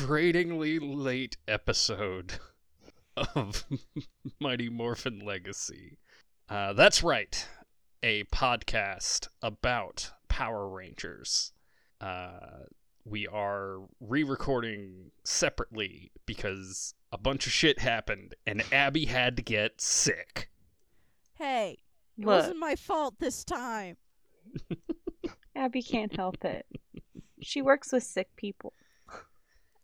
frustratingly late episode of Mighty Morphin Legacy. Uh, that's right, a podcast about Power Rangers. Uh, we are re recording separately because a bunch of shit happened and Abby had to get sick. Hey, it Look, wasn't my fault this time. Abby can't help it. She works with sick people.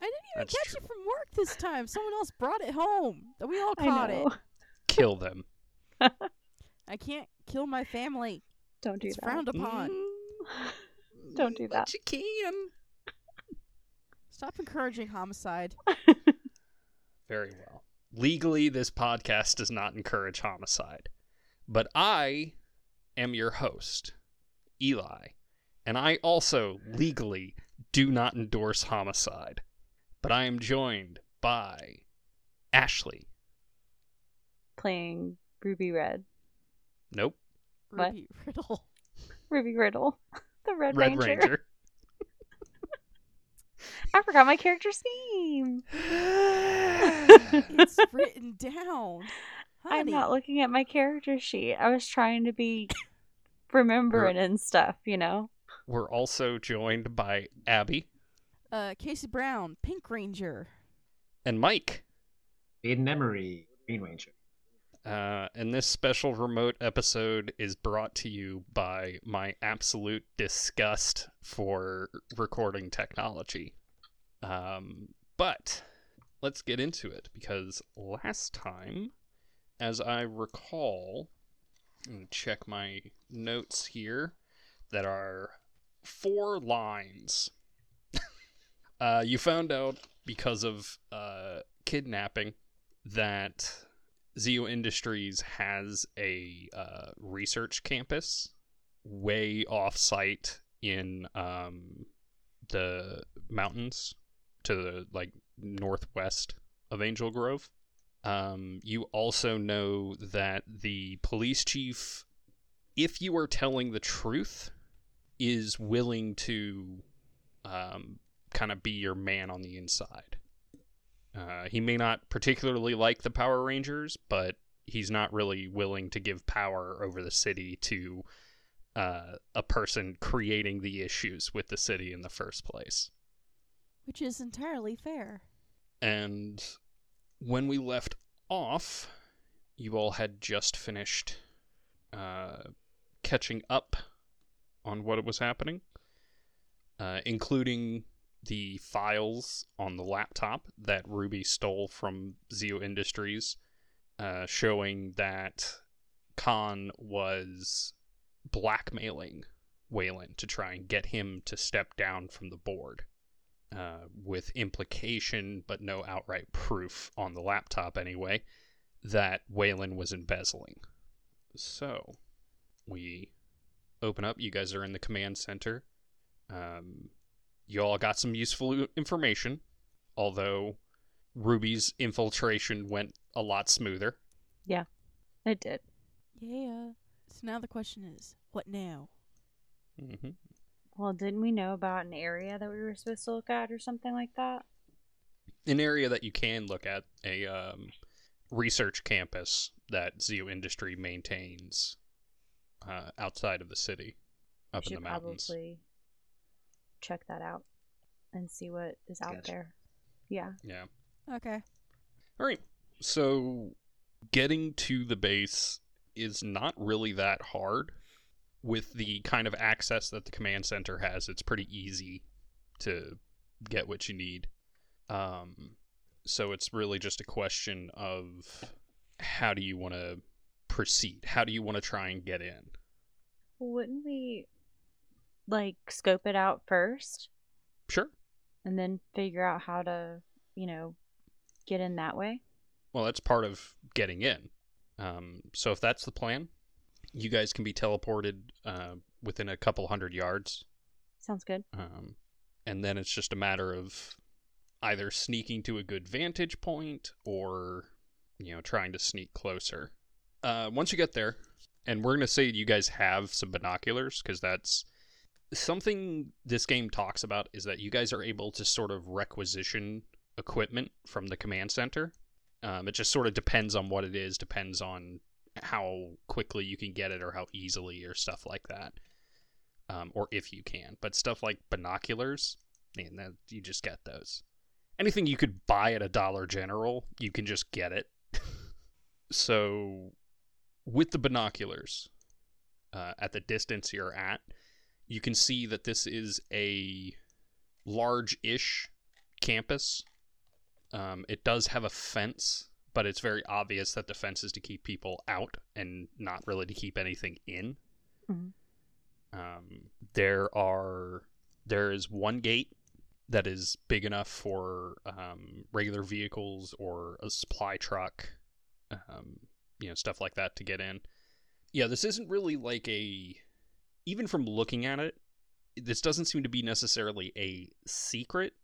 I didn't even That's catch true. it from work this time. Someone else brought it home. We all caught it. Kill them. I can't kill my family. Don't do It's that. frowned upon. Mm. Don't do that. But you can. Stop encouraging homicide. Very well. Legally, this podcast does not encourage homicide. But I am your host, Eli, and I also legally do not endorse homicide. But I am joined by Ashley. Playing Ruby Red. Nope. What? Ruby Riddle. Ruby Riddle. The Red, Red Ranger. Ranger. I forgot my character's name. It's written down. I'm not looking at my character sheet. I was trying to be remembering and stuff, you know? We're also joined by Abby Uh, Casey Brown, Pink Ranger. and Mike. Aiden Emery, Green Ranger. Uh, and this special remote episode is brought to you by my absolute disgust for recording technology. Um, but let's get into it because last time, as I recall, let me check my notes here that are four lines. Uh, you found out because of uh, kidnapping that Zeo Industries has a uh, research campus way off site in um, the mountains to the like northwest of Angel Grove. Um, you also know that the police chief, if you are telling the truth, is willing to um, kind of be your man on the inside. Uh, he may not particularly like the Power Rangers, but he's not really willing to give power over the city to uh, a person creating the issues with the city in the first place. Which is entirely fair. And when we left off, you all had just finished uh, catching up on what was happening, uh, including the files on the laptop that Ruby stole from Zeo Industries, uh, showing that Khan was blackmailing Weylin to try and get him to step down from the board uh, with implication but no outright proof on the laptop anyway that Weylin was embezzling. So we open up. You guys are in the command center. Um, you all got some useful information, although Ruby's infiltration went a lot smoother. Yeah, it did. Yeah. So now the question is, what now? hmm Well, didn't we know about an area that we were supposed to look at or something like that? An area that you can look at, a um, research campus that Zeo Industry maintains uh, outside of the city, up we in the mountains. probably check that out and see what is out Gotcha. there. Yeah. Yeah. Okay. All right. So getting to the base is not really that hard with the kind of access that the command center has. It's pretty easy to get what you need. Um so it's really just a question of how do you want to proceed? How do you want to try and get in? Wouldn't we like scope it out first Sure. and then figure out how to, you know, get in that way? Well, that's part of getting in. Um, so if that's the plan, you guys can be teleported uh, within a couple hundred yards. Sounds good. Um, and then it's just a matter of either sneaking to a good vantage point or, you know, trying to sneak closer. Uh, once you get there, and we're going to say you guys have some binoculars because that's something this game talks about is that you guys are able to sort of requisition equipment from the command center. Um, it just sort of depends on what it is, depends on how quickly you can get it or how easily or stuff like that. Um, or if you can. But stuff like binoculars, man, that, you just get those. Anything you could buy at a Dollar General, you can just get it. so, with the binoculars, uh, at the distance you're at, you can see that this is a large ish campus. Um, it does have a fence, but it's very obvious that the fence is to keep people out and not really to keep anything in. Mhm. Um, there are there is one gate that is big enough for um, regular vehicles or a supply truck, um, you know, stuff like that to get in. Yeah, this isn't really like a even from looking at it, this doesn't seem to be necessarily a secret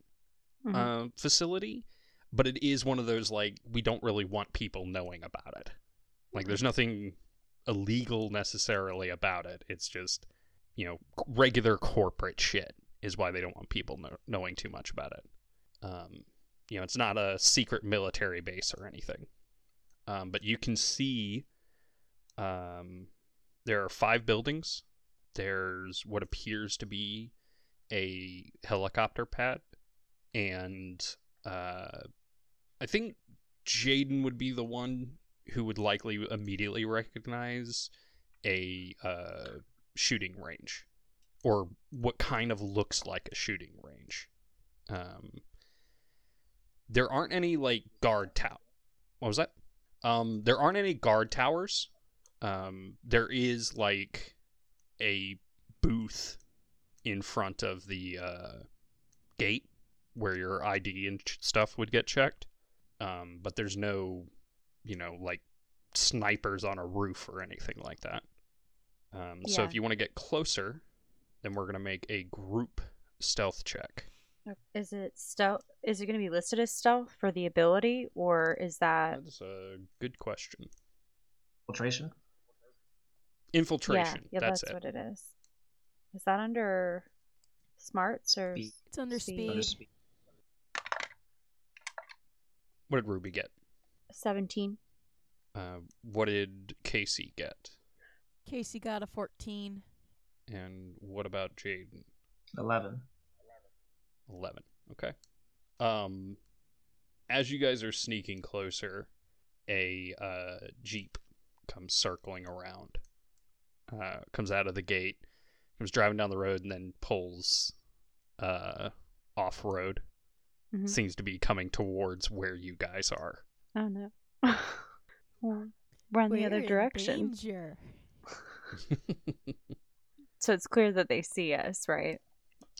Mhm. uh, facility, but it is one of those like we don't really want people knowing about it. Like, there's nothing illegal necessarily about it. It's just you know regular corporate shit is why they don't want people know- knowing too much about it. Um, you know, it's not a secret military base or anything. Um, but you can see um, there are five buildings. There's what appears to be a helicopter pad, and uh, I think Jaden would be the one who would likely immediately recognize a uh, shooting range, or what kind of looks like a shooting range. Um, there aren't any like guard tower. What was that? Um, there aren't any guard towers. Um, there is like a booth in front of the uh, gate where your ID and ch- stuff would get checked. Um, but there's no, you know, like snipers on a roof or anything like that. Um, So if you want to get closer, then we're gonna make a group stealth check. Is it stealth? Is it going to be listed as stealth for the ability, or is that? That's a good question. Filtration. Infiltration. Yeah, yeah, that's, that's, it. what it is. Is that under smarts or? Speed. It's under Speed. speed. Under speed. What did Ruby get? Seventeen. Uh, what did Casey get? Casey got a 14. And what about Jaden? Eleven. 11 okay um as you guys are sneaking closer a uh jeep comes circling around uh comes out of the gate comes driving down the road and then pulls uh off road Mhm. seems to be coming towards where you guys are Oh no. well, run We're the other in direction. Danger. So it's clear that they see us, right?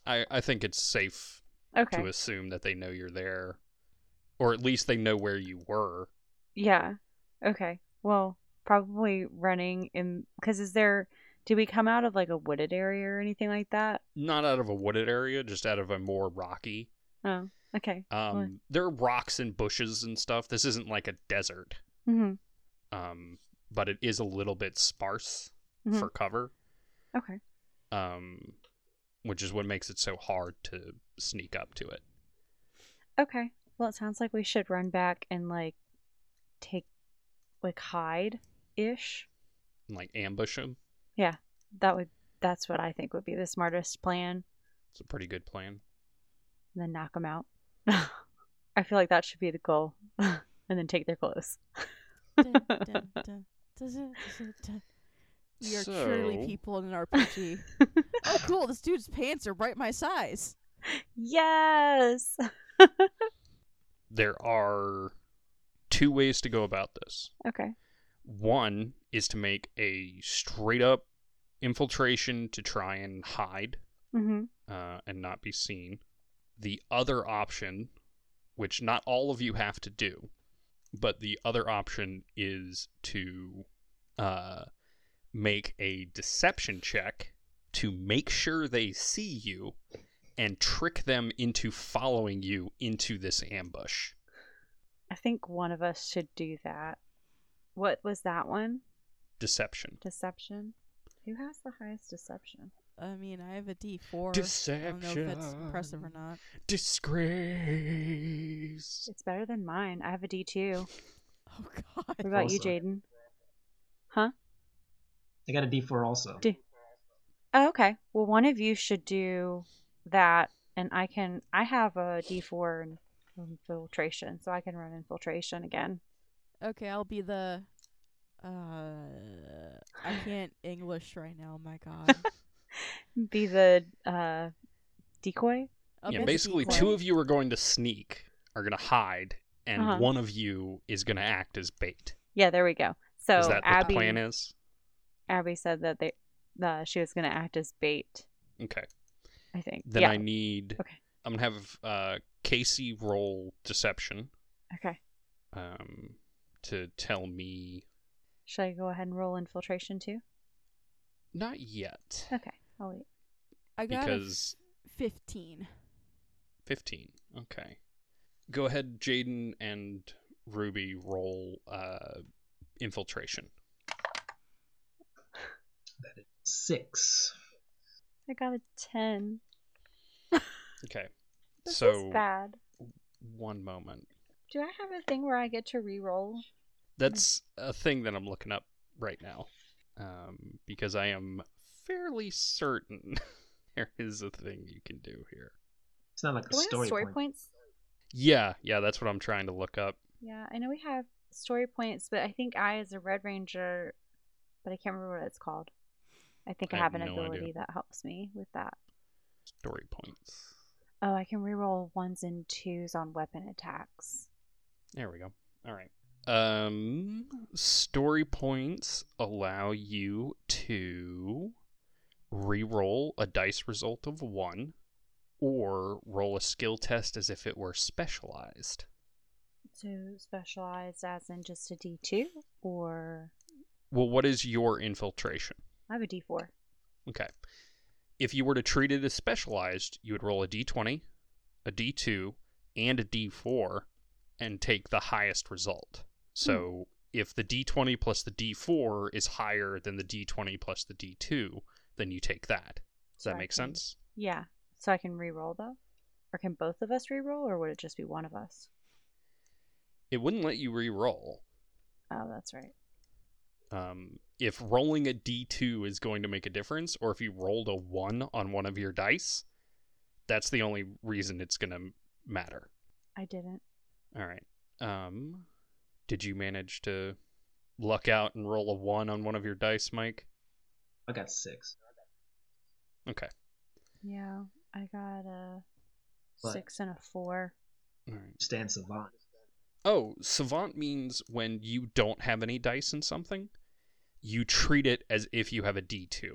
i i think it's safe Okay. to assume that they know you're there or at least they know where you were Yeah. Okay. Well, probably running in because is there? Do we come out of like a wooded area or anything like that? not out of a wooded area just out of a more rocky Oh. Okay. Um, there are rocks and bushes and stuff. This isn't like a desert, hmm um, but it is a little bit sparse Mhm. for cover, Okay. um, which is what makes it so hard to sneak up to it. Okay. Well, it sounds like we should run back and like take like hide ish. Like ambush him. Yeah, That would that's what I think would be the smartest plan. It's a pretty good plan. And then knock them out. I feel like that should be the goal, and then take their clothes. Dun, dun, dun. We are truly people in an RPG. oh, cool. This dude's pants are right my size. yes. There are two ways to go about this. okay. One is to make a straight up infiltration to try and hide Mm-hmm. uh, and not be seen. The other option, which not all of you have to do, but the other option is to uh, make a deception check to make sure they see you and trick them into following you into this ambush. I think one of us should do that. What was that one? Deception. Deception. Who has the highest deception? I mean, I have a D4. Deception. I don't know if that's impressive or not. Disgrace. It's better than mine. I have a D2. Oh God. What about you, Jaden? Huh? I got a D4 also. D- Oh, okay. Well, one of you should do that, and I can. I have a D4 in infiltration, so I can run infiltration again. Okay, I'll be the. Uh, I can't English right now. My God. Be the uh, decoy. I'll yeah, basically, decoy. two of you are going to sneak, are going to hide, and Uh-huh. one of you is going to act as bait. Yeah, there we go. So is that Abby, what the plan is? Abby said that they, uh, she was going to act as bait. Okay. I think. Then yeah. I need. Okay. I'm gonna have uh, Casey roll deception Okay. um, to tell me. Should I go ahead and roll infiltration too? Not yet, Okay. I'll wait. I got a f- because 15. 15. Okay. Go ahead, Jaden and Ruby roll uh, infiltration. That is six. I got a ten. Okay. This so is bad. one moment. Do I have a thing where I get to re-roll? That's a thing that I'm looking up right now, um, because I am fairly certain there is a thing you can do here. It's not like Do we have story, story point. points? Yeah, yeah, that's what I'm trying to look up. Yeah, I know we have story points, but I think I, as a Red Ranger, but I can't remember what it's called. I think I, I have, have an no ability idea. that helps me with that. Story points. Oh, I can reroll ones and twos on weapon attacks. There we go. All right. Um, story points allow you to re-roll a dice result of one, or roll a skill test as if it were specialized. So specialized as in just a D2, or Well, what is your infiltration? I have a D4. Okay. If you were to treat it as specialized, you would roll a d20, a d2, and a d4 and take the highest result. So if the d20 plus the d4 is higher than the d20 plus the d2, then you take that. Does So that I make can- sense? Yeah. So I can re-roll though, or can both of us re-roll, or would it just be one of us? It wouldn't let you re-roll. Oh, that's right. Um, if rolling a d2 is going to make a difference, or if you rolled a 1 on one of your dice, that's the only reason it's going to matter. I didn't. All right. Um, did you manage to luck out and roll a one on one of your dice, Mike? I got six. Okay. Yeah, I got a What? six and a four. All right. Stand savant. Oh, savant means when you don't have any dice in something, you treat it as if you have a D2.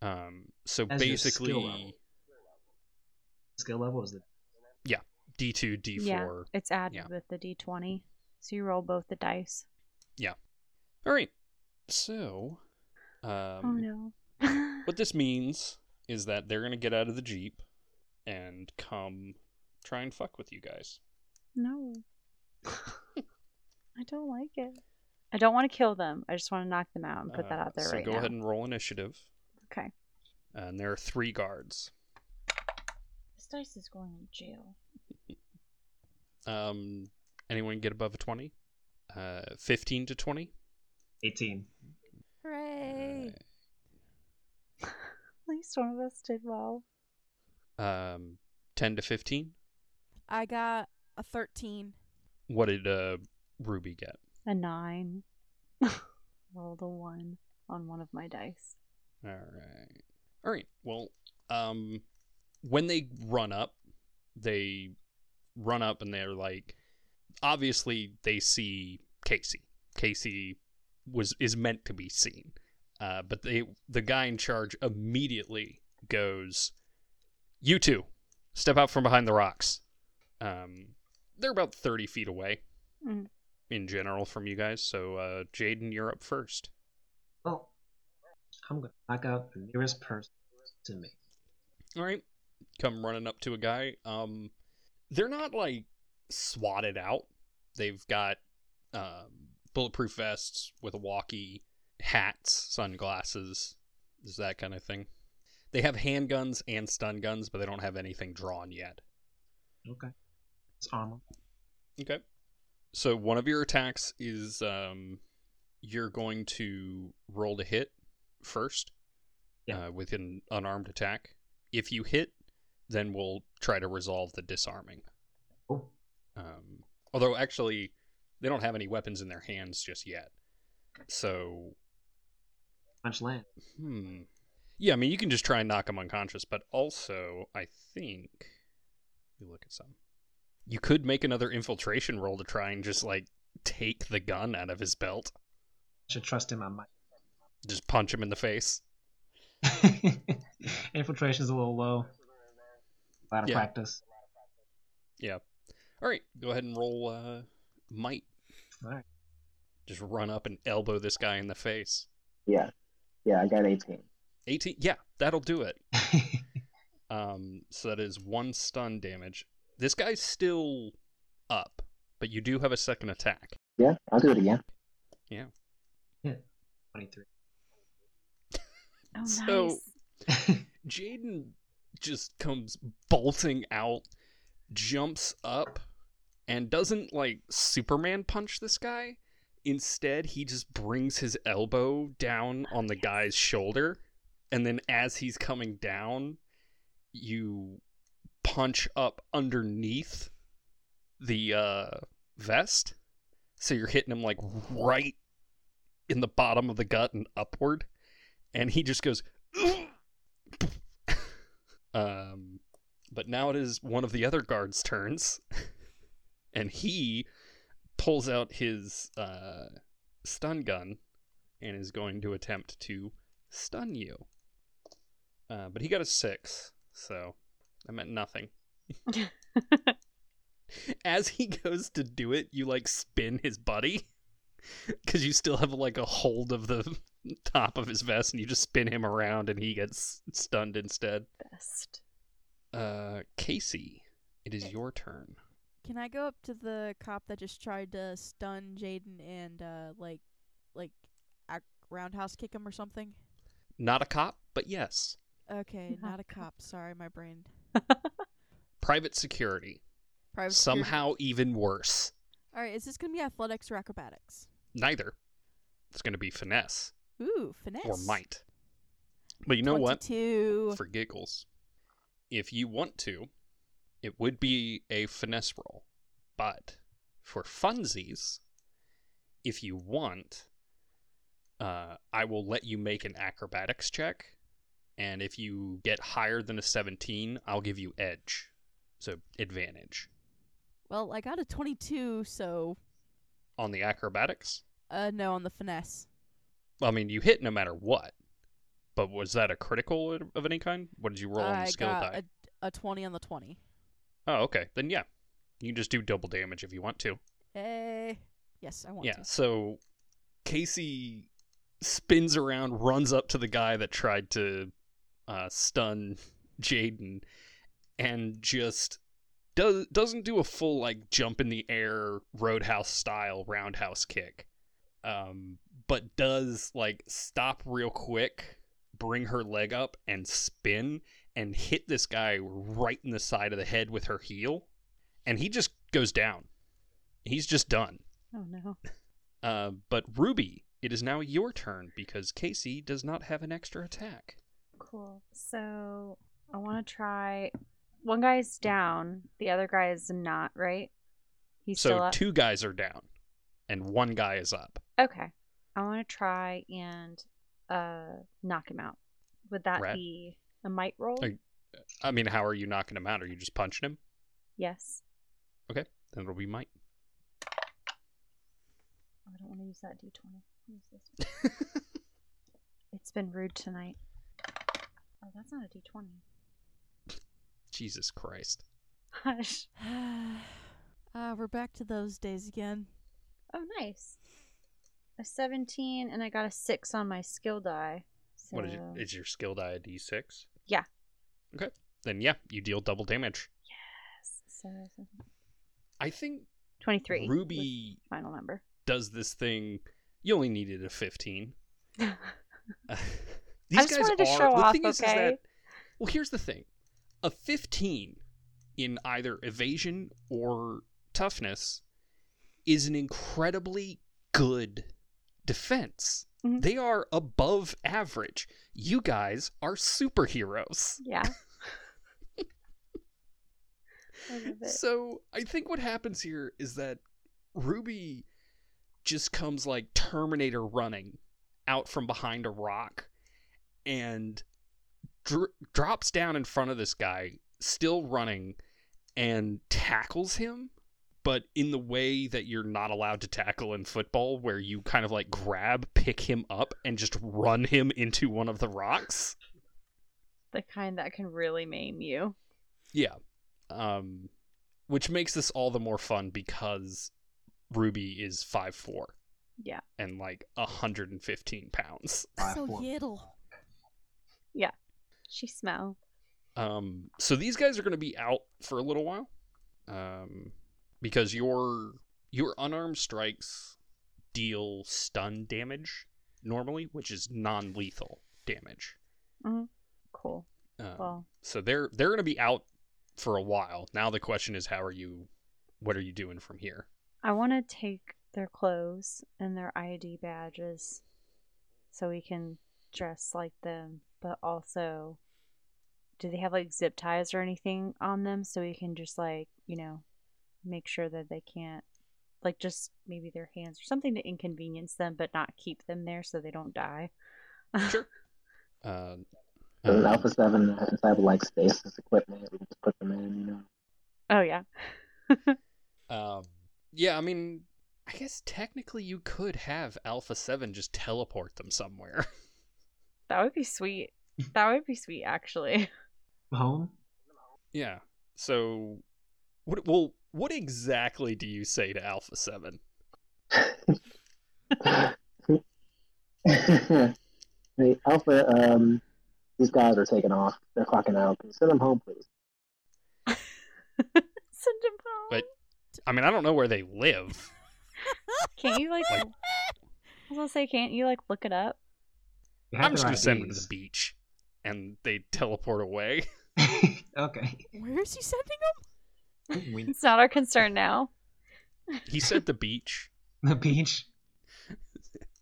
Um, so As your skill basically, level. Skill level is the D2, D4. Yeah, it's added yeah. with the d20. So you roll both the dice. Yeah. All right. So, um, oh no. what this means is that they're gonna get out of the jeep and come try and fuck with you guys. no. I don't like it. I don't want to kill them. I just want to knock them out and put that Uh, out there right now. so right go now. ahead and roll initiative. Okay. And there are three guards. This dice is going in jail. Um, anyone get above a twenty? Uh, fifteen to twenty. 18. Hooray! At least one of us did well. Um, ten to fifteen. I got a 13. What did uh Ruby get? A nine. Rolled a one on one of my dice. All right. All right. Well, um, when they run up, they run up and they're like, obviously they see Casey. Casey was is meant to be seen, uh, but they the guy in charge immediately goes, "You two, step out from behind the rocks." Um, they're about thirty feet away Mm. in general from you guys. So, uh, Jaden, you're up first. Well, I'm going to knock out the nearest person to me. All right, come running up to a guy. Um, they're not like swatted out. They've got um, bulletproof vests with a walkie, hats, sunglasses, is that kind of thing. They have handguns and stun guns, but they don't have anything drawn yet. Okay. It's armor. Okay. So one of your attacks is um, you're going to roll to hit first Yeah. uh, with an unarmed attack. If you hit, then we'll try to resolve the disarming. Oh. Um, although actually, they don't have any weapons in their hands just yet. So, Punch land. hmm. Yeah, I mean, you can just try and knock them unconscious, but also, I think. Let me look at some. You could make another infiltration roll to try and just, like, take the gun out of his belt. Should trust in my might. Just punch him in the face. Infiltration's a little low. A lot of Yeah. practice. Yeah. All right, go ahead and roll uh, might. All right. Just run up and elbow this guy in the face. Yeah. Yeah, I got 18. 18. Yeah, that'll do it. Um, so that is one stun damage. This guy's still up, but you do have a second attack. Yeah, I'll do it again. Yeah. Yeah. 23. Oh, nice. So- Jaden just comes bolting out, jumps up, and doesn't like Superman punch this guy. Instead, he just brings his elbow down on the guy's shoulder, and then as he's coming down, you punch up underneath the uh, vest. So you're hitting him like right in the bottom of the gut and upward, and he just goes. Um, but now it is one of the other guards' turns, and he pulls out his uh, stun gun and is going to attempt to stun you. Uh, but he got a six, so that meant nothing. As he goes to do it, you like spin his buddy because you still have like a hold of the top of his vest, and you just spin him around, and he gets stunned instead. Best. Uh, Casey, it is your turn. Can I go up to the cop that just tried to stun Jaden and uh like like ac- roundhouse kick him or something? Not a cop, but yes, Okay, Not not a a cop. Sorry, my brain. private security. Private security. Somehow even worse. All right, is this gonna be athletics or acrobatics? Neither. It's going to be finesse Ooh, finesse. or might. But you know what? Two. For giggles, if you want to, it would be a finesse roll. But for funsies, if you want, uh, I will let you make an acrobatics check. And if you get higher than a 17, I'll give you edge. So advantage. Well, I got a twenty-two, so On the acrobatics? uh no on the finesse. I mean, you hit no matter what. But was that a critical of- any kind? What did you roll on I the skill got die? a, a twenty on the twenty. Oh, okay. Then yeah. You can just do double damage if you want to. Hey. Yes, I want Yeah, to. so Casey spins around, runs up to the guy that tried to uh, stun Jaden, and just does doesn't do a full like jump in the air roadhouse style roundhouse kick, um, but does like stop real quick, bring her leg up, and spin and hit this guy right in the side of the head with her heel, and he just goes down. He's just done. Oh no. Uh, but Ruby, it is now your turn because Casey does not have an extra attack. Cool. So I want to try. One guy's down. The other guy is not. Right. He's so two guys are down, and one guy is up. Okay. I want to try and uh knock him out. Would that Rad. be a might roll? Are- I mean, how are you knocking him out? Are you just punching him? yes. Okay, then it'll be might. Oh, I don't want to use that d20. Use this. it's been rude tonight. Oh, that's not a d20. Jesus Christ. Hush. Ah, we're back to those days again. Oh, nice. A 17, and I got a 6 on my skill die. So... What is your, is your skill die a d6? Yeah. Okay. Then yeah, you deal double damage. Yes. So, so- I think 23. Ruby Final number. does this thing. You only needed a 15. Uh, I just wanted to show the off, thing is, is that Well, here's the thing a 15 in either evasion or toughness is an incredibly good defense. Mhm. They are above average. You guys are superheroes. Yeah. I. So I think what happens here is that Ruby just comes like Terminator running out from behind a rock and dr- drops down in front of this guy, still running, and tackles him. But in the way that you're not allowed to tackle in football, where you kind of like grab, pick him up, and just run him into one of the rocks. the kind that can really maim you. Yeah. Um which makes this all the more fun because Ruby is five four Yeah. and like 115 pounds. So four. Yeah. She smell. Um so these guys are going to be out for a little while. Um because your your unarmed strikes deal stun damage normally, which is non-lethal damage. Cool. Um, Well, so they're they're going to be out for a while. Now the question is how are you what are you doing from here? I want to take their clothes and their ID badges so we can dress like them, but also do they have like zip ties or anything on them so we can just like, you know, make sure that they can't like just maybe their hands or something to inconvenience them but not keep them there so they don't die. Sure. Uh, um, Alpha 7 happens to have like stasis equipment. We can just put them in, you know. oh yeah. Um, yeah, I mean, I guess technically you could have Alpha 7 just teleport them somewhere. That would be sweet. That would be sweet actually. Home? yeah. So, what, well, what exactly do you say to Alpha 7? hey, Alpha, um, these guys are taking off. They're clocking out. Send them home, please? Send them home. But- I mean, I don't know where they live. Can't you like, Like- I was gonna say, can't you like look it up? I'm just going to send them to the beach. And they teleport away. okay. Where is he sending We, It's not our concern now. He said the beach. the beach.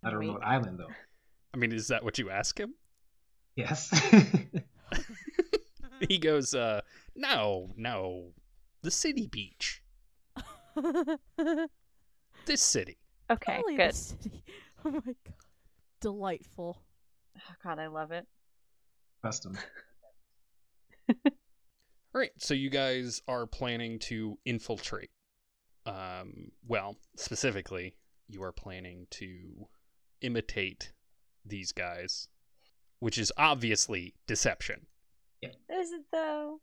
I don't know what island though. I mean, is that what you ask him? Yes. He goes, uh, no, no. The city beach. This city. Okay, Only good. city. Oh my god. Delightful. Oh, God, I love it. Custom. All right, so you guys are planning to infiltrate. Um, well, specifically, you are planning to imitate these guys, which is obviously deception. Is it though?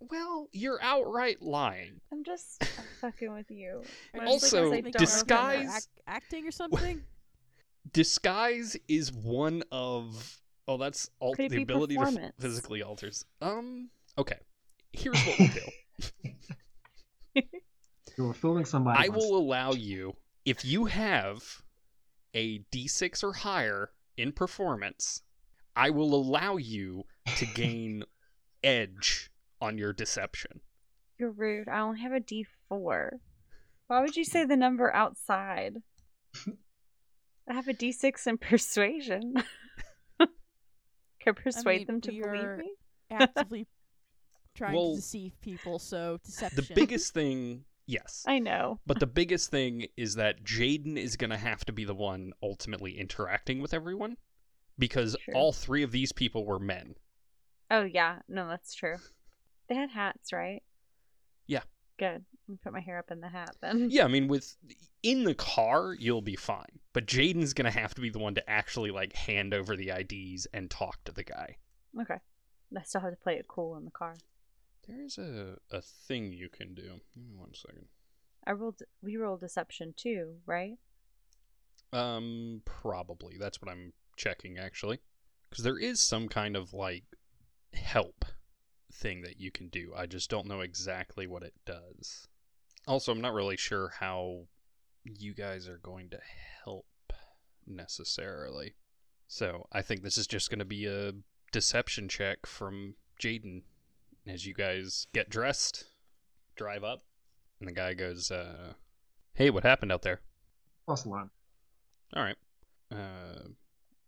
Well, you're outright lying. I'm just fucking with you. Or Also, I don't it sound like they're disguise- act- acting or something. Disguise is one of oh, that's all Could it the be ability to f- performance? physically alters. Um, okay. Here's what we'll do. You were fooling somebody. I once. will allow you if you have a D6 or higher in performance. I will allow you to gain edge on your deception. You're rude. I only have a D4. Why would you say the number outside? I have a D6 in persuasion. Could persuade mean, them to we believe me? Actively trying Well, to deceive people, so deception. The biggest thing, yes. I know. But the biggest thing is that Jaden is going to have to be the one ultimately interacting with everyone because True. all three of these people were men. Oh yeah, no, that's true. They had hats, right? Yeah. Good. Let me put my hair up in the hat then. Yeah, I mean with in the car you'll be fine, but Jaden's going to have to be the one to actually like hand over the IDs and talk to the guy. Okay. I still have to play it cool in the car. There's a a thing you can do. Give me one second. I rolled. We rolled deception too, right? Um, probably. That's what I'm checking actually, because there is some kind of like help thing that you can do. I just don't know exactly what it does. Also, I'm not really sure how you guys are going to help necessarily. So I think this is just going to be a deception check from Jaden as you guys get dressed, drive up, and the guy goes, uh, "Hey, what happened out there?" False alarm. All right. Uh,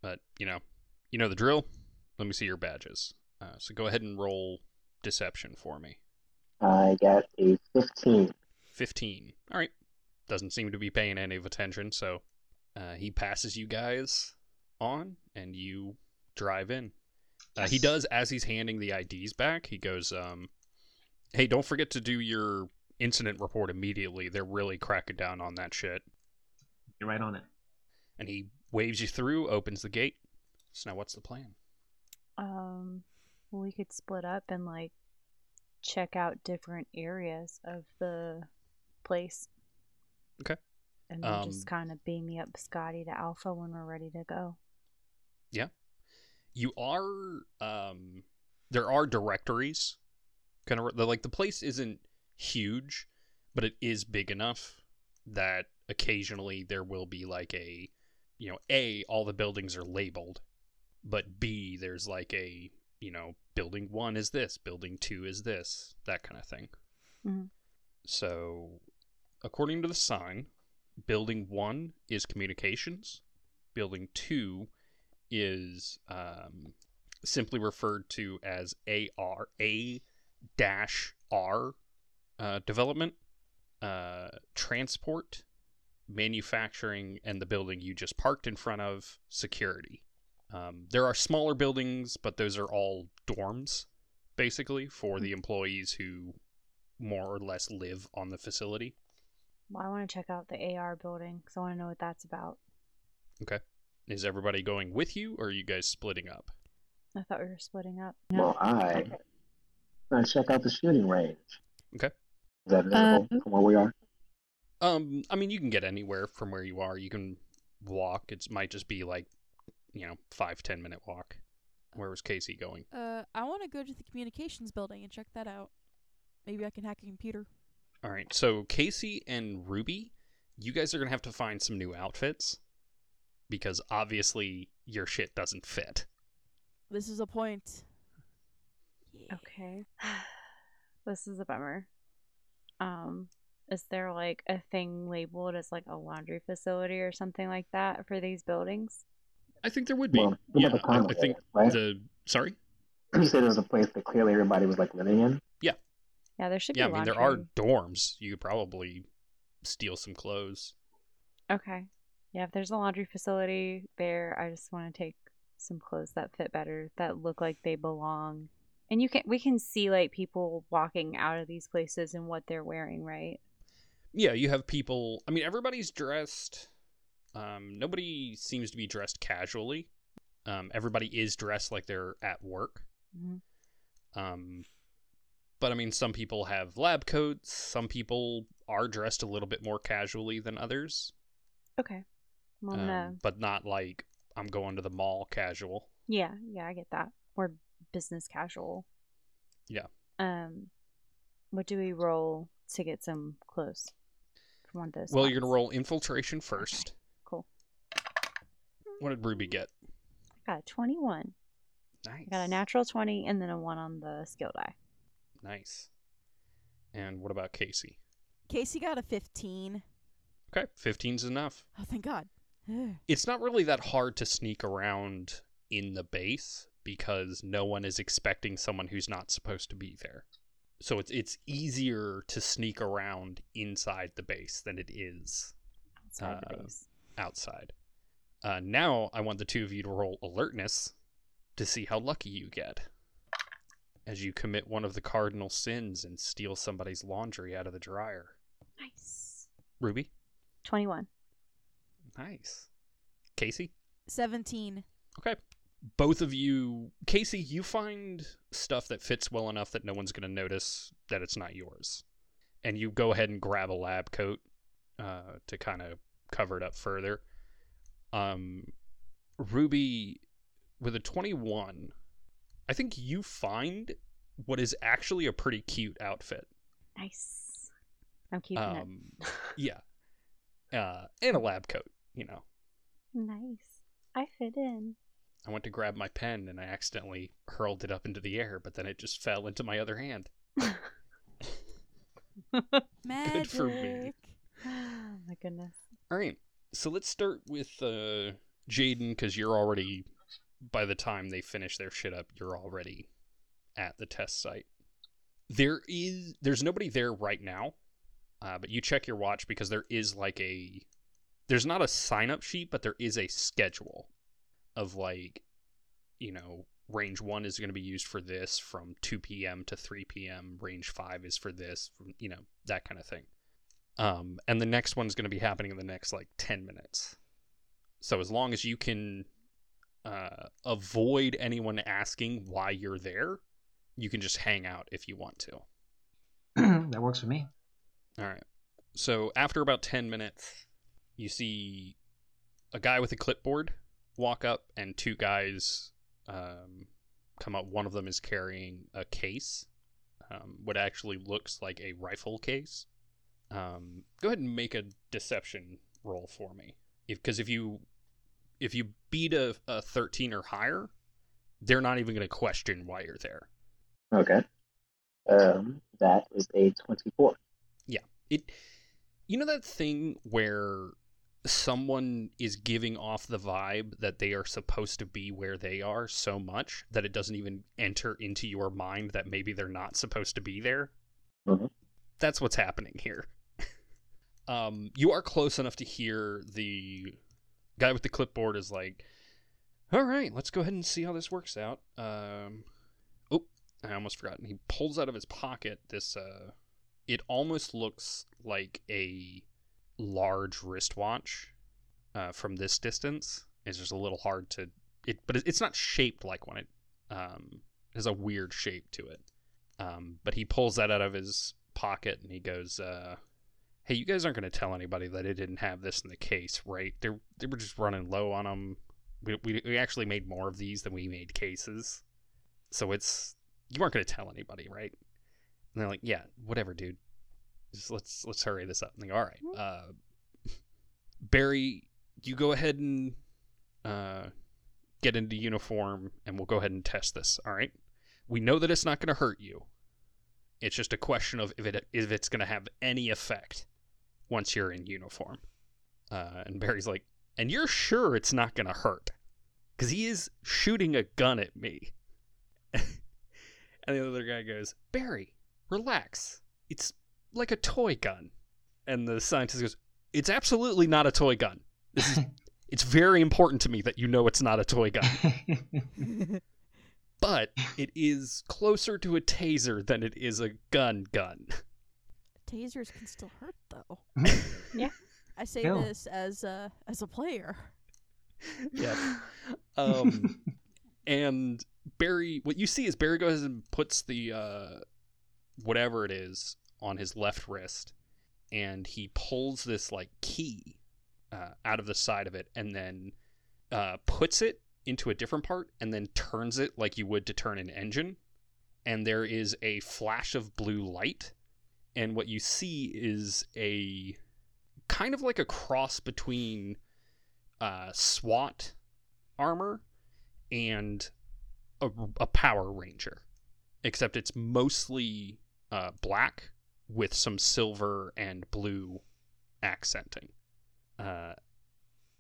but you know, you know the drill. Let me see your badges. Uh, so go ahead and roll deception for me. I got a 15. 15. All right. Doesn't seem to be paying any of attention, so uh, he passes you guys on, and you drive in. Uh, he does as he's handing the IDs back. He goes, um, "Hey, don't forget to do your incident report immediately. They're really cracking down on that shit." You're right on it. And he waves you through, opens the gate. So now, what's the plan? Um, we could split up and like check out different areas of the place. Okay. And then Um, just kind of beam me up Scotty to Alpha when we're ready to go. You are um there are directories kind of like the place isn't huge but it is big enough that occasionally there will be like a you know a all the buildings are labeled but b there's like a you know building 1 is this building 2 is this that kind of thing Mhm. so according to the sign building 1 is communications building 2 is um, simply referred to as AR A dash R uh, development, uh, transport, manufacturing, and the building you just parked in front of security. Um, there are smaller buildings, but those are all dorms, basically, for the employees who more or less live on the facility. Well, I want to check out the AR building because I want to know what that's about. Is everybody going with you, or are you guys splitting up? I thought we were splitting up. Well, I want to check out the shooting range. Okay. Is that visible Uh, from where we are? Um, I mean, you can get anywhere from where you are. You can walk. It might just be like, you know, five ten minute walk. Where was Casey going? Uh, I want to go to the communications building and check that out. Maybe I can hack a computer. All right. So Casey and Ruby, you guys are gonna have to find some new outfits because obviously your shit doesn't fit. This is a point. Yeah. Okay. this is a bummer. Um, is there like a thing labeled as like a laundry facility or something like that for these buildings? I think there would be. Well, yeah, the I, I think area, right? the sorry. You said it was a place that clearly everybody was like living in. Yeah, Yeah, there should Yeah, I be mean laundry. there are dorms. You could probably steal some clothes. Okay. Yeah, if there's a laundry facility there, I just want to take some clothes that fit better, that look like they belong. And you can we can see like people walking out of these places and what they're wearing, right? Yeah, you have people. I mean, everybody's dressed. Um, nobody seems to be dressed casually. Um, everybody is dressed like they're at work. Mhm. Um, but I mean, some people have lab coats. Some people are dressed a little bit more casually than others. Okay. Well, um, gonna- but not like I'm going to the mall casual. Yeah, yeah, I get that. Or business casual. Yeah. Um, what do we roll to get some clothes from one of those? Well, you're gonna roll infiltration first. Cool. What did Ruby get? I got a 21. Nice. I got a natural 20 and then a 1 on the skill die. Nice. And what about Casey? Casey got a 15. Okay, 15's enough. Oh, thank God. it's not really that hard to sneak around in the base because no one is expecting someone who's not supposed to be there. So it's it's easier to sneak around inside the base than it is Outside the Uh, base. outside. Uh, now I want the two of you to roll alertness to see how lucky you get as you commit one of the cardinal sins and steal somebody's laundry out of the dryer. Nice. Ruby, 21. Nice. Casey, 17. Okay. Both of you, Casey, you find stuff that fits well enough that no one's going to notice that it's not yours. And you go ahead and grab a lab coat uh, to kind of cover it up further. Um, Ruby, with a 21, I think you find what is actually a pretty cute outfit. Nice. I'm keeping Um, yeah. Uh, and a lab coat, you know. Nice. I fit in. I went to grab my pen and I accidentally hurled it up into the air, but then it just fell into my other hand. Magic. for me. oh my goodness. All right. So let's start with uh, Jaden because you're already, by the time they finish their shit up, you're already at the test site. There is, there's nobody there right now, uh, but you check your watch because there is like a, there's not a sign up sheet, but there is a schedule of like, you know, range one is going to be used for this from 2 p.m. to 3 p.m. Range five is for this, from, you know, that kind of thing. Um, and the next one's going to be happening in the next like 10 minutes. So as long as you can uh, avoid anyone asking why you're there, you can just hang out if you want to. that works for me. All right. So after about 10 minutes, you see a guy with a clipboard walk up and two guys um, come up. One of them is carrying a case, um, what actually looks like a rifle case. Um, go ahead and make a deception roll for me, because if, you if you beat a, a 13 or higher, they're not even going to question why you're there. Okay. Um, that is a 24. Yeah, it you know that thing where someone is giving off the vibe that they are supposed to be where they are so much that it doesn't even enter into your mind that maybe they're not supposed to be there. Mhm. that's what's happening here. Um you are close enough to hear the guy with the clipboard is like all right let's go ahead and see how this works out. Um oh i almost forgot. And he pulls out of his pocket this uh it almost looks like a large wristwatch uh, from this distance. It's just a little hard to it, but it's not shaped like one. It um, has a weird shape to it. Um, but he pulls that out of his pocket and he goes, uh, "Hey, you guys aren't going to tell anybody that it didn't have this in the case, right? They they were just running low on them. We, we we actually made more of these than we made cases, so it's you aren't going to tell anybody, right?" And they're like, "Yeah, whatever, dude. Just let's let's hurry this up." And go, "All right, uh, Barry, you go ahead and uh, get into uniform, and we'll go ahead and test this. All right. We know that it's not going to hurt you. It's just a question of if it if it's going to have any effect once you're in uniform." Uh, and Barry's like, "And you're sure it's not going to hurt?" Because he is shooting a gun at me. and the other guy goes, Barry, relax. It's like a toy gun. And the scientist goes, It's absolutely not a toy gun. This is, it's very important to me that you know it's not a toy gun. But it is closer to a taser than it is a gun gun. Tasers can still hurt though. Yeah. I say Ew. this as a as a player. yeah. Um, and Barry, what you see is Barry goes and puts the uh, whatever it is on his left wrist, and he pulls this like key uh, out of the side of it, and then uh, puts it into a different part, and then turns it like you would to turn an engine, and there is a flash of blue light, and what you see is a kind of like a cross between uh, SWAT armor and a, a Power Ranger, except it's mostly uh, black with some silver and blue accenting. Uh,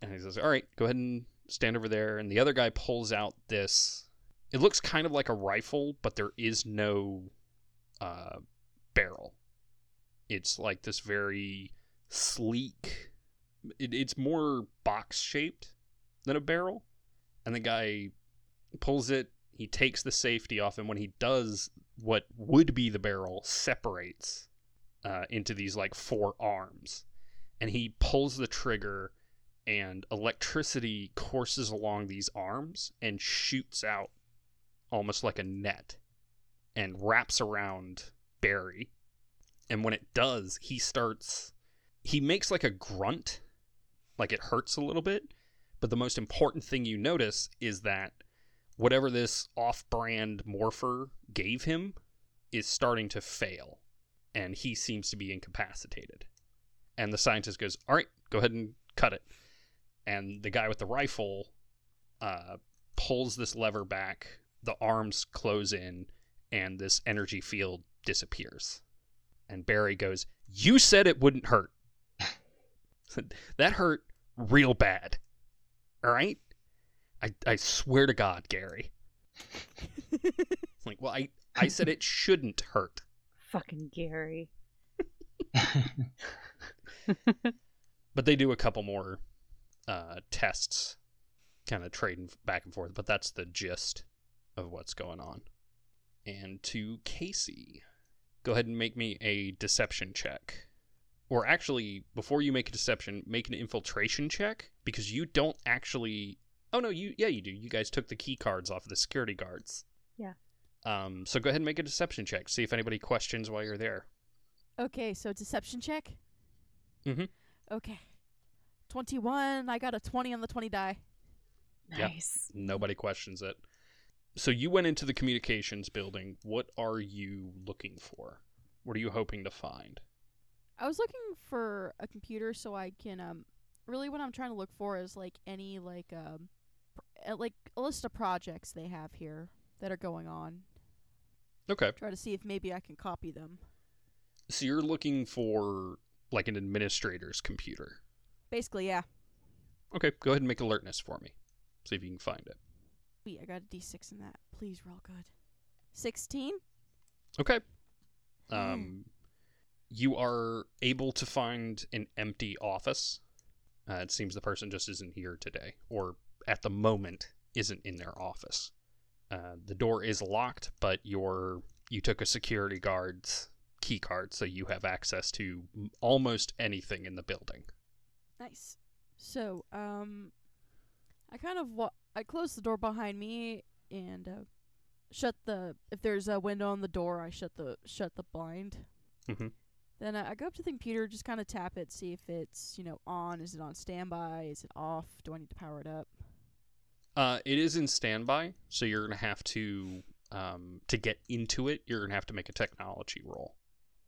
and he says, "All right, go ahead and stand over there." And the other guy pulls out this. It looks kind of like a rifle, but there is no uh, barrel. It's like this very sleek. It, it's more box shaped than a barrel. And the guy pulls it. He takes the safety off, and when he does, what would be the barrel separates uh, into these like four arms, and he pulls the trigger, and electricity courses along these arms and shoots out almost like a net, and wraps around Barry. And when it does, he starts. He makes like a grunt, like it hurts a little bit. But the most important thing you notice is that whatever this off brand morpher gave him is starting to fail. And he seems to be incapacitated. And the scientist goes, All right, go ahead and cut it. And the guy with the rifle uh, pulls this lever back, the arms close in, and this energy field disappears. And Barry goes, You said it wouldn't hurt. that hurt real bad. All right? I, I swear to God, Gary. like, well, I, I said it shouldn't hurt. Fucking Gary. But they do a couple more uh, tests, kind of trading back and forth. But that's the gist of what's going on. And to Casey, go ahead and make me a deception check. Or actually, before you make a deception, make an infiltration check because you don't actually. Oh no, you yeah you do. You guys took the key cards off of the security guards. Yeah. Um. So go ahead and make a deception check. See if anybody questions while you're there. Okay, so deception check. Mhm. Okay. Twenty-one. I got a twenty on the twenty die. Yep. Nice. Nobody questions it. So you went into the communications building. What are you looking for? What are you hoping to find? I was looking for a computer so I can um. Really, what I'm trying to look for is like any like um, pr- uh, like a list of projects they have here that are going on. Okay. Try to see if maybe I can copy them. So you're looking for like an administrator's computer. Basically, yeah. Okay, go ahead and make alertness for me. See if you can find it. Wait, I got a D6 in that. Please roll good. Sixteen. Okay. Um, you are able to find an empty office. Uh, it seems the person just isn't here today, or at the moment isn't in their office. Uh, the door is locked, but your you took a security guard's key card, so you have access to almost anything in the building. Nice. So, um, I kind of wa- I close the door behind me and uh, shut the. If there's a window on the door, I shut the shut the blind. Mhm. Then I, I go up to the computer, just kind of tap it, see if it's you know on. Is it on standby? Is it off? Do I need to power it up? Uh, it is in standby, so you're gonna have to um, to get into it. You're gonna have to make a technology roll.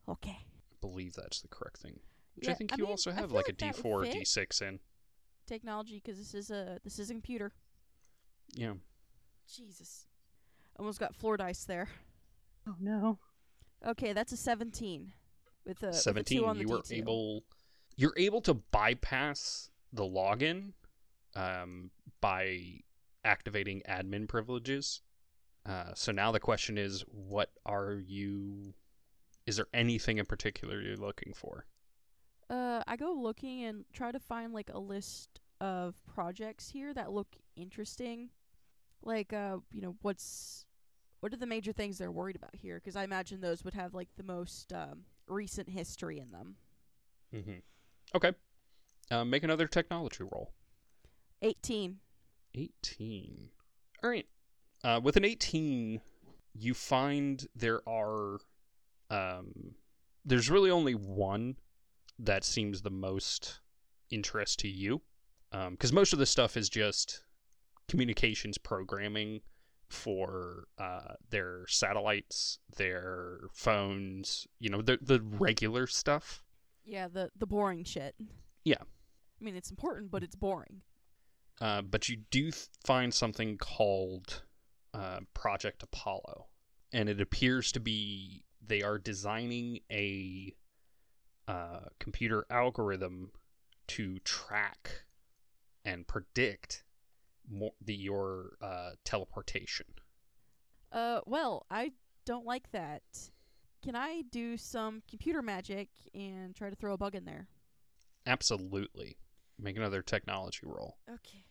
Okay. I believe that's the correct thing. Which I think I you mean, also have like a like that D4 or. D6 in. Technology, because this is a this is a computer. Yeah. Jesus. Almost got floor dice there. Oh no. Okay, that's a seventeen. With a with a 17 two on the you were D2. able you're able to bypass the login um, by activating admin privileges uh, so now the question is what are you is there anything in particular you're looking for Uh, I go looking and try to find like a list of projects here that look interesting. Like, uh, you know, what's what are the major things they're worried about here? Because I imagine those would have like the most um, recent history in them. mm-hmm. okay uh, make another technology roll Eighteen. 18 all right uh, with an 18 you find there are um, there's really only one that seems the most interest to you Um because most of the stuff is just communications programming for uh, their satellites their phones you know the, the regular stuff Yeah, the the boring shit. Yeah. I mean, it's important, but it's boring. Uh, but you do find something called uh, Project Apollo, and it appears to be they are designing a uh, computer algorithm to track and predict more the your uh, teleportation. Uh, well, I don't like that. Can I do some computer magic and try to throw a bug in there? Absolutely, make another technology roll. Okay,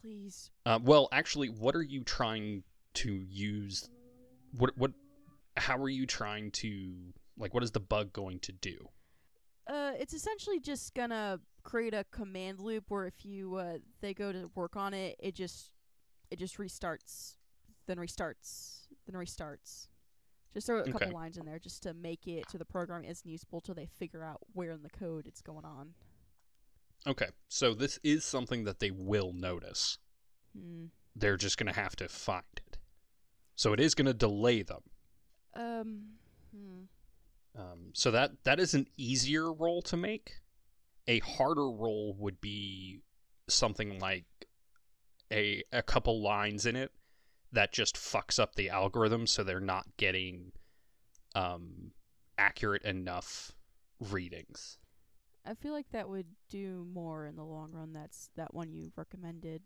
please. Uh, well, actually, what are you trying to use? What what? How are you trying to like? What is the bug going to do? Uh, it's essentially just gonna create a command loop where if you uh they go to work on it, it just it just restarts, then restarts, then restarts. Just throw a couple lines in there just to make it so the program isn't useful till they figure out where in the code it's going on. Okay, so this is something that they will notice. Hmm. They're just going to have to find it. So it is going to delay them. Um. Hmm. Um, so that that is an easier roll to make. A harder roll would be something like a a couple lines in it that just fucks up the algorithm so they're not getting um accurate enough readings. I feel like that would do more in the long run. That's that one you recommended.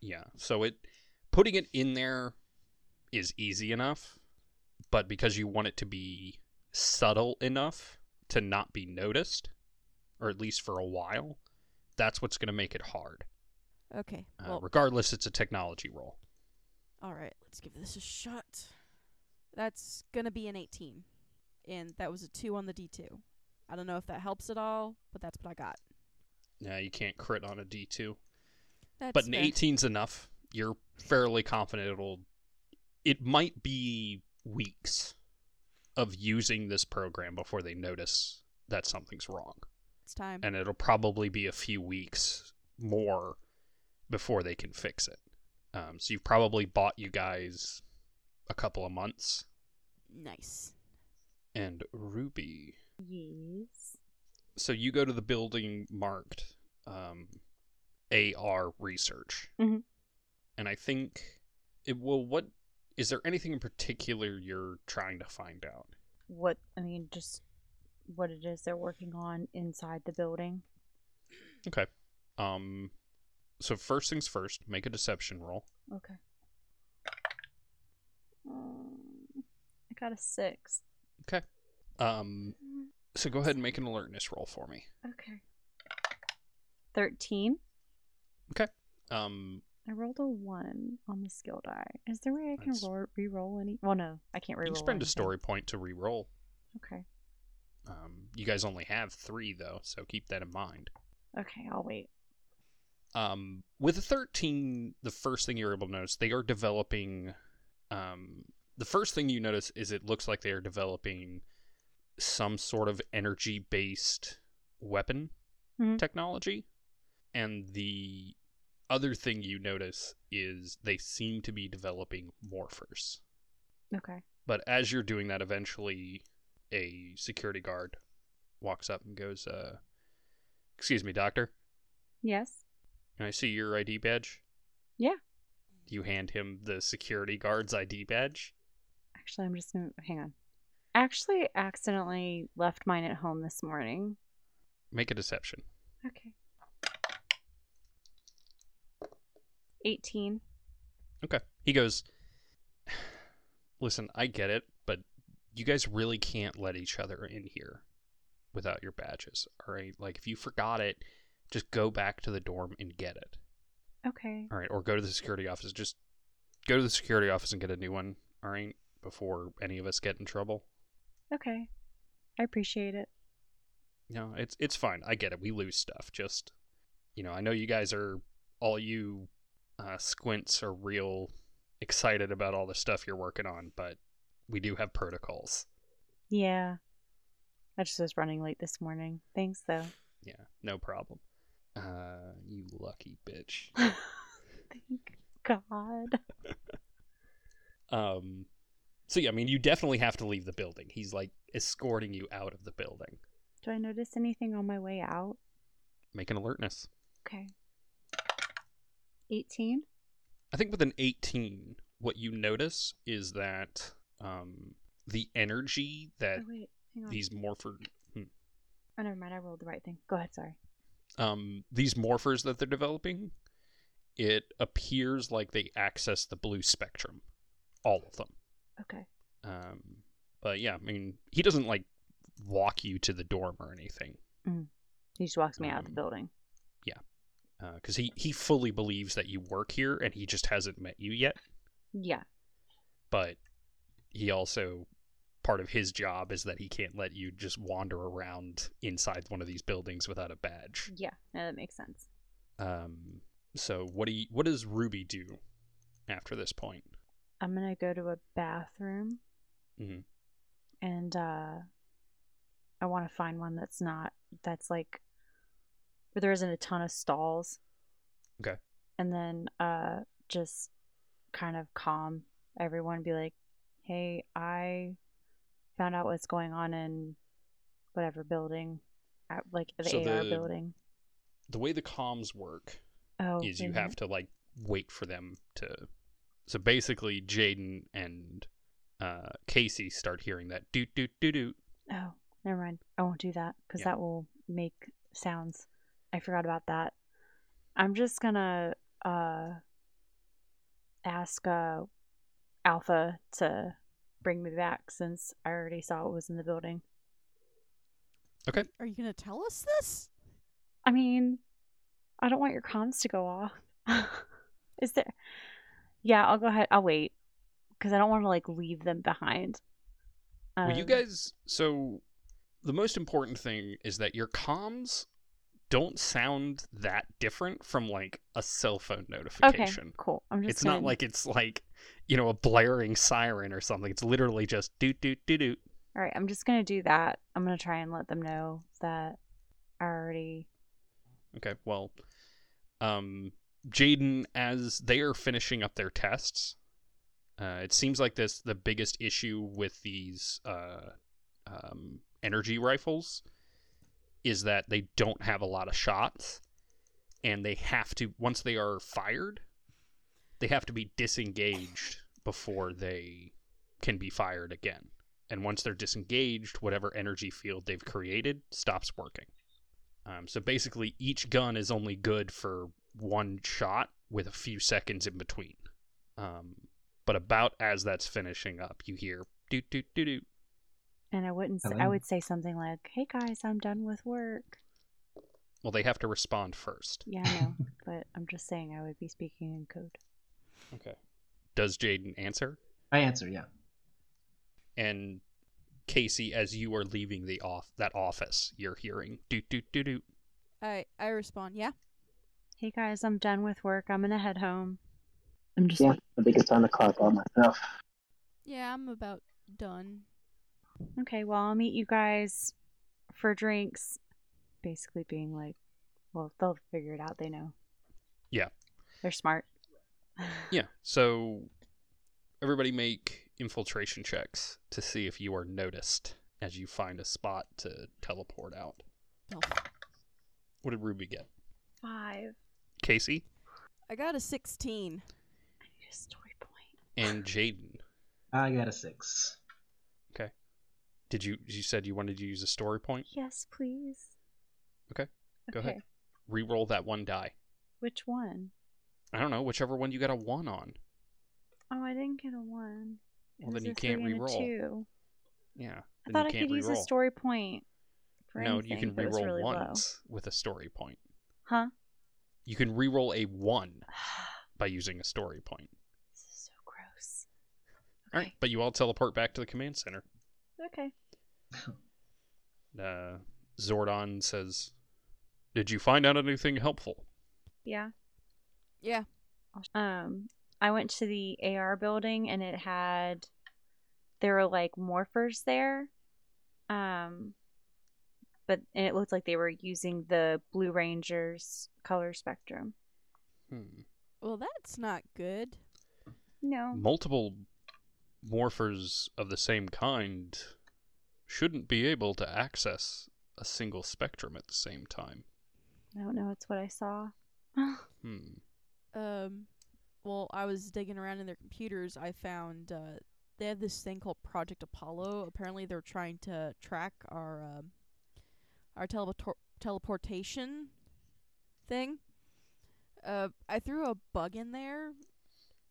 Yeah. So it putting it in there is easy enough, but because you want it to be subtle enough to not be noticed, or at least for a while, that's what's going to make it hard. Okay. Uh, Well, regardless, it's a technology roll. all right. Let's give this a shot. That's gonna be an 18, and that was a two on the D2. I don't know if that helps at all, but that's what I got. Yeah, you can't crit on a D2. That's but an fair. 18's enough. You're fairly confident it'll. It might be weeks of using this program before they notice that something's wrong. It's time. and it'll probably be a few weeks more before they can fix it. Um, so you've probably bought you guys a couple of months. nice. And Ruby, Yes. so you go to the building marked um, AR research, Mhm. and I think it will. What is there anything in particular you're trying to find out? What I mean, just what it is they're working on inside the building. Okay. Um. So first things first, make a deception roll. Okay. Um, I got a six. Okay. Um. So go ahead and make an alertness roll for me. Okay. Thirteen. Okay. Um. I rolled a one on the skill die. Is there a way I can roll, re-roll any? Well, no, I can't re-roll. can spend a story point to re-roll. Okay. Um, you guys only have three though, so keep that in mind. Okay, I'll wait. Um, with a thirteen, the first thing you're able to notice, they are developing. Um, the first thing you notice is it looks like they are developing some sort of energy-based weapon Mhm. technology, and the other thing you notice is they seem to be developing morphers. Okay. But as you're doing that, eventually a security guard walks up and goes, uh, Excuse me, doctor. Yes. Can I see your ID badge? Yeah. You hand him the security guard's ID badge. Actually, I'm just gonna hang on. Actually, accidentally left mine at home this morning. Make a deception. Okay. 18. Okay. He goes, Listen, I get it, but you guys really can't let each other in here without your badges. All right? Like, if you forgot it, just go back to the dorm and get it. Okay. All right, or go to the security office. Just go to the security office and get a new one. All right, before any of us get in trouble. Okay. I appreciate it. No, it's it's fine. I get it. We lose stuff. Just you know, I know you guys are all you uh, squints are real excited about all the stuff you're working on, but we do have protocols. Yeah. I just was running late this morning. Thanks, though. Yeah, no problem. Uh, you lucky bitch. Thank God. Um, so yeah, I mean, you definitely have to leave the building. He's like escorting you out of the building. Do I notice anything on my way out? Make an alertness. Okay. 18? I think with an 18, what you notice is that um, the energy that Oh, wait. These morphers. hmm, Oh, never mind. I rolled the right thing. Go ahead. Sorry. um, these morphers that they're developing, it appears like they access the blue spectrum, all of them. Okay. Um, but yeah, I mean, he doesn't like walk you to the dorm or anything, He just walks me out of the building. Yeah, because he he fully believes that you work here and he just hasn't met you yet. Yeah. but he also part of his job is that he can't let you just wander around inside one of these buildings without a badge. Yeah. No, that makes sense. Um, so what do you, what does Ruby do after this point? I'm going to go to a bathroom Mhm. and uh, I want to find one that's not, that's like, where there isn't a ton of stalls. Okay. And then uh, just kind of calm everyone, be like, hey, I found out what's going on in whatever building, at, like the So AR the- building. The way the comms work Oh, is you have to like wait for them to. So basically, Jaden and uh, Casey start hearing that doot doot doot doot. Oh, never mind. I won't do that because Yeah. that will make sounds. I forgot about that. I'm just gonna uh ask uh Alpha to bring me back since I already saw it was in the building. Okay. Are you gonna tell us this? I mean, I don't want your comms to go off. Is there? Yeah, I'll go ahead. I'll wait because I don't want to like leave them behind. Well, you Um, guys. So the most important thing is that your comms don't sound that different from like a cell phone notification. Okay, cool. I'm just. It's not gonna- like it's like you know a blaring siren or something. It's literally just doot doot doot doot. All right, I'm just gonna do that. I'm gonna try and let them know that I already. Okay, well, um, Jaden, as they are finishing up their tests, uh, it seems like this the biggest issue with these uh, um, energy rifles is that they don't have a lot of shots, and they have to once they are fired, they have to be disengaged before they can be fired again. And once they're disengaged, whatever energy field they've created stops working. Um, so basically, each gun is only good for one shot with a few seconds in between. Um, but about as that's finishing up, you hear doot doot doot doot. And I wouldn't. Say, I would say something like, "Hey guys, I'm done with work." Well, they have to respond first. Yeah, I know, but I'm just saying I would be speaking in code. Okay. Does Jaden answer? I answer, yeah. And Casey, as you are leaving the off that office, you're hearing doot doot doot doot. I I respond, yeah. Hey guys, I'm done with work. I'm gonna head home. I'm just Yeah, like, I think it's time to clock out myself. Yeah, I'm about done. okay, well, I'll meet you guys for drinks. Basically, being like, well, they'll figure it out. They know. Yeah. They're smart. Yeah. So everybody make infiltration checks to see if you are noticed as you find a spot to teleport out. No. What did Ruby get? Five. Casey I got a 16. I need a story point. and Jaden. I got a six. Okay. Did you you said you wanted to use a story point? Yes, please. Okay, go ahead. Okay. Re-roll that one die. Which one? I don't know, whichever one you got a one on. Oh, I didn't get a one. It Well, then you a can't three and a re-roll. two. Yeah. I then thought I can't could use a re-roll. story point. For No, anything, you can but it was re-roll really low. ones with a story point. Huh? You can re-roll a one by using a story point. this is so gross. All right, but you all teleport back to the command center. Okay. Uh, Zordon says, "Did you find out anything helpful?" Yeah. Yeah. Um, I went to the AR building and it had there were like morphers there. Um, but and it looked like they were using the Blue Rangers color spectrum. Hmm. Well, that's not good. No. Multiple morphers of the same kind shouldn't be able to access a single spectrum at the same time. I don't know. It's what I saw. Hmm. Um, well, I was digging around in their computers. I found uh, they have this thing called Project Apollo. Apparently, they're trying to track our um, our teleportor- teleportation thing. Uh, I threw a bug in there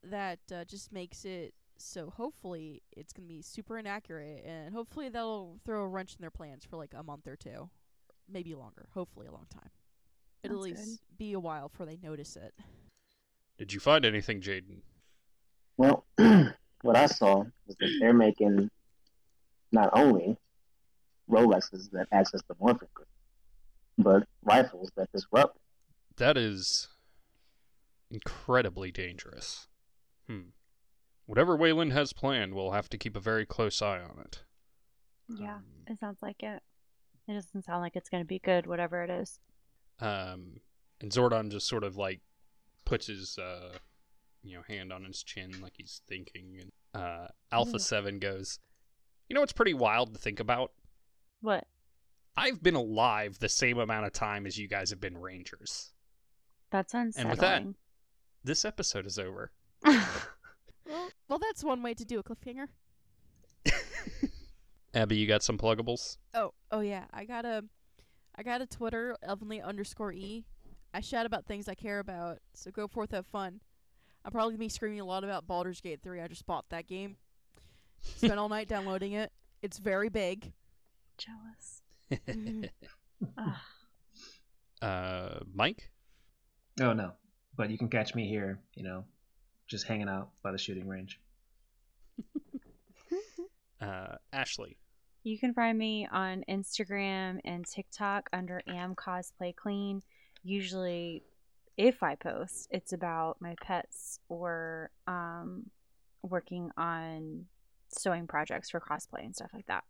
that uh, just makes it so. Hopefully, it's gonna be super inaccurate, and hopefully that'll throw a wrench in their plans for like a month or two, maybe longer. Hopefully, a long time. It'll at Sounds good. least be a while before they notice it. Did you find anything, Jaden? Well, what I saw was that they're making not only Rolexes that access the morphing grid, but rifles that disrupt. That is incredibly dangerous. Hmm. Whatever Weylin has planned, we'll have to keep a very close eye on it. Yeah, Um, it sounds like it. It doesn't sound like it's going to be good, whatever it is. Um, and Zordon just sort of like puts his uh, you know, hand on his chin like he's thinking. And uh, Alpha Ooh. Seven goes, "You know it's pretty wild to think about? What? I've been alive the same amount of time as you guys have been Rangers. That's unsettling. And with that- this episode is over. Well, well, that's one way to do a cliffhanger. Abby, you got some pluggables? Oh, oh yeah. I got a, I got a Twitter Elvenly underscore e. I chat about things I care about. So go forth, have fun. I'm probably gonna be screaming a lot about Baldur's Gate 3. I just bought that game. Spent all night downloading it. It's very big. Jealous. Ugh. uh, Mike? Oh no, but you can catch me here. You know, just hanging out by the shooting range. Uh, Ashley? You can find me on Instagram and TikTok under am cosplay clean. Usually, if I post, it's about my pets or um, working on sewing projects for cosplay and stuff like that.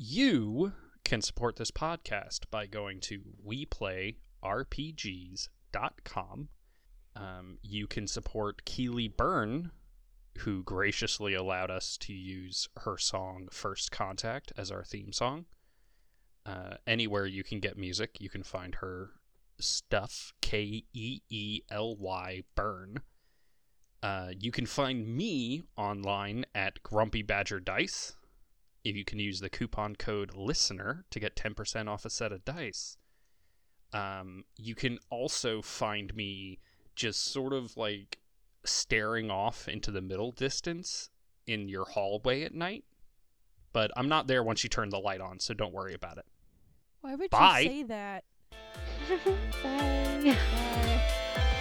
You can support this podcast by going to weplayrpgs.com. Um, you can support Keely Burn, who graciously allowed us to use her song First Contact as our theme song. Uh, anywhere you can get music, you can find her stuff, K E E L Y Burn. Uh, you can find me online at Grumpy Badger Dice. If you can use the coupon code LISTENER to get 10% off a set of dice. Um, you can also find me just sort of like staring off into the middle distance in your hallway at night. But I'm not there once you turn the light on, so don't worry about it. Why would Bye. you say that? Bye. Bye.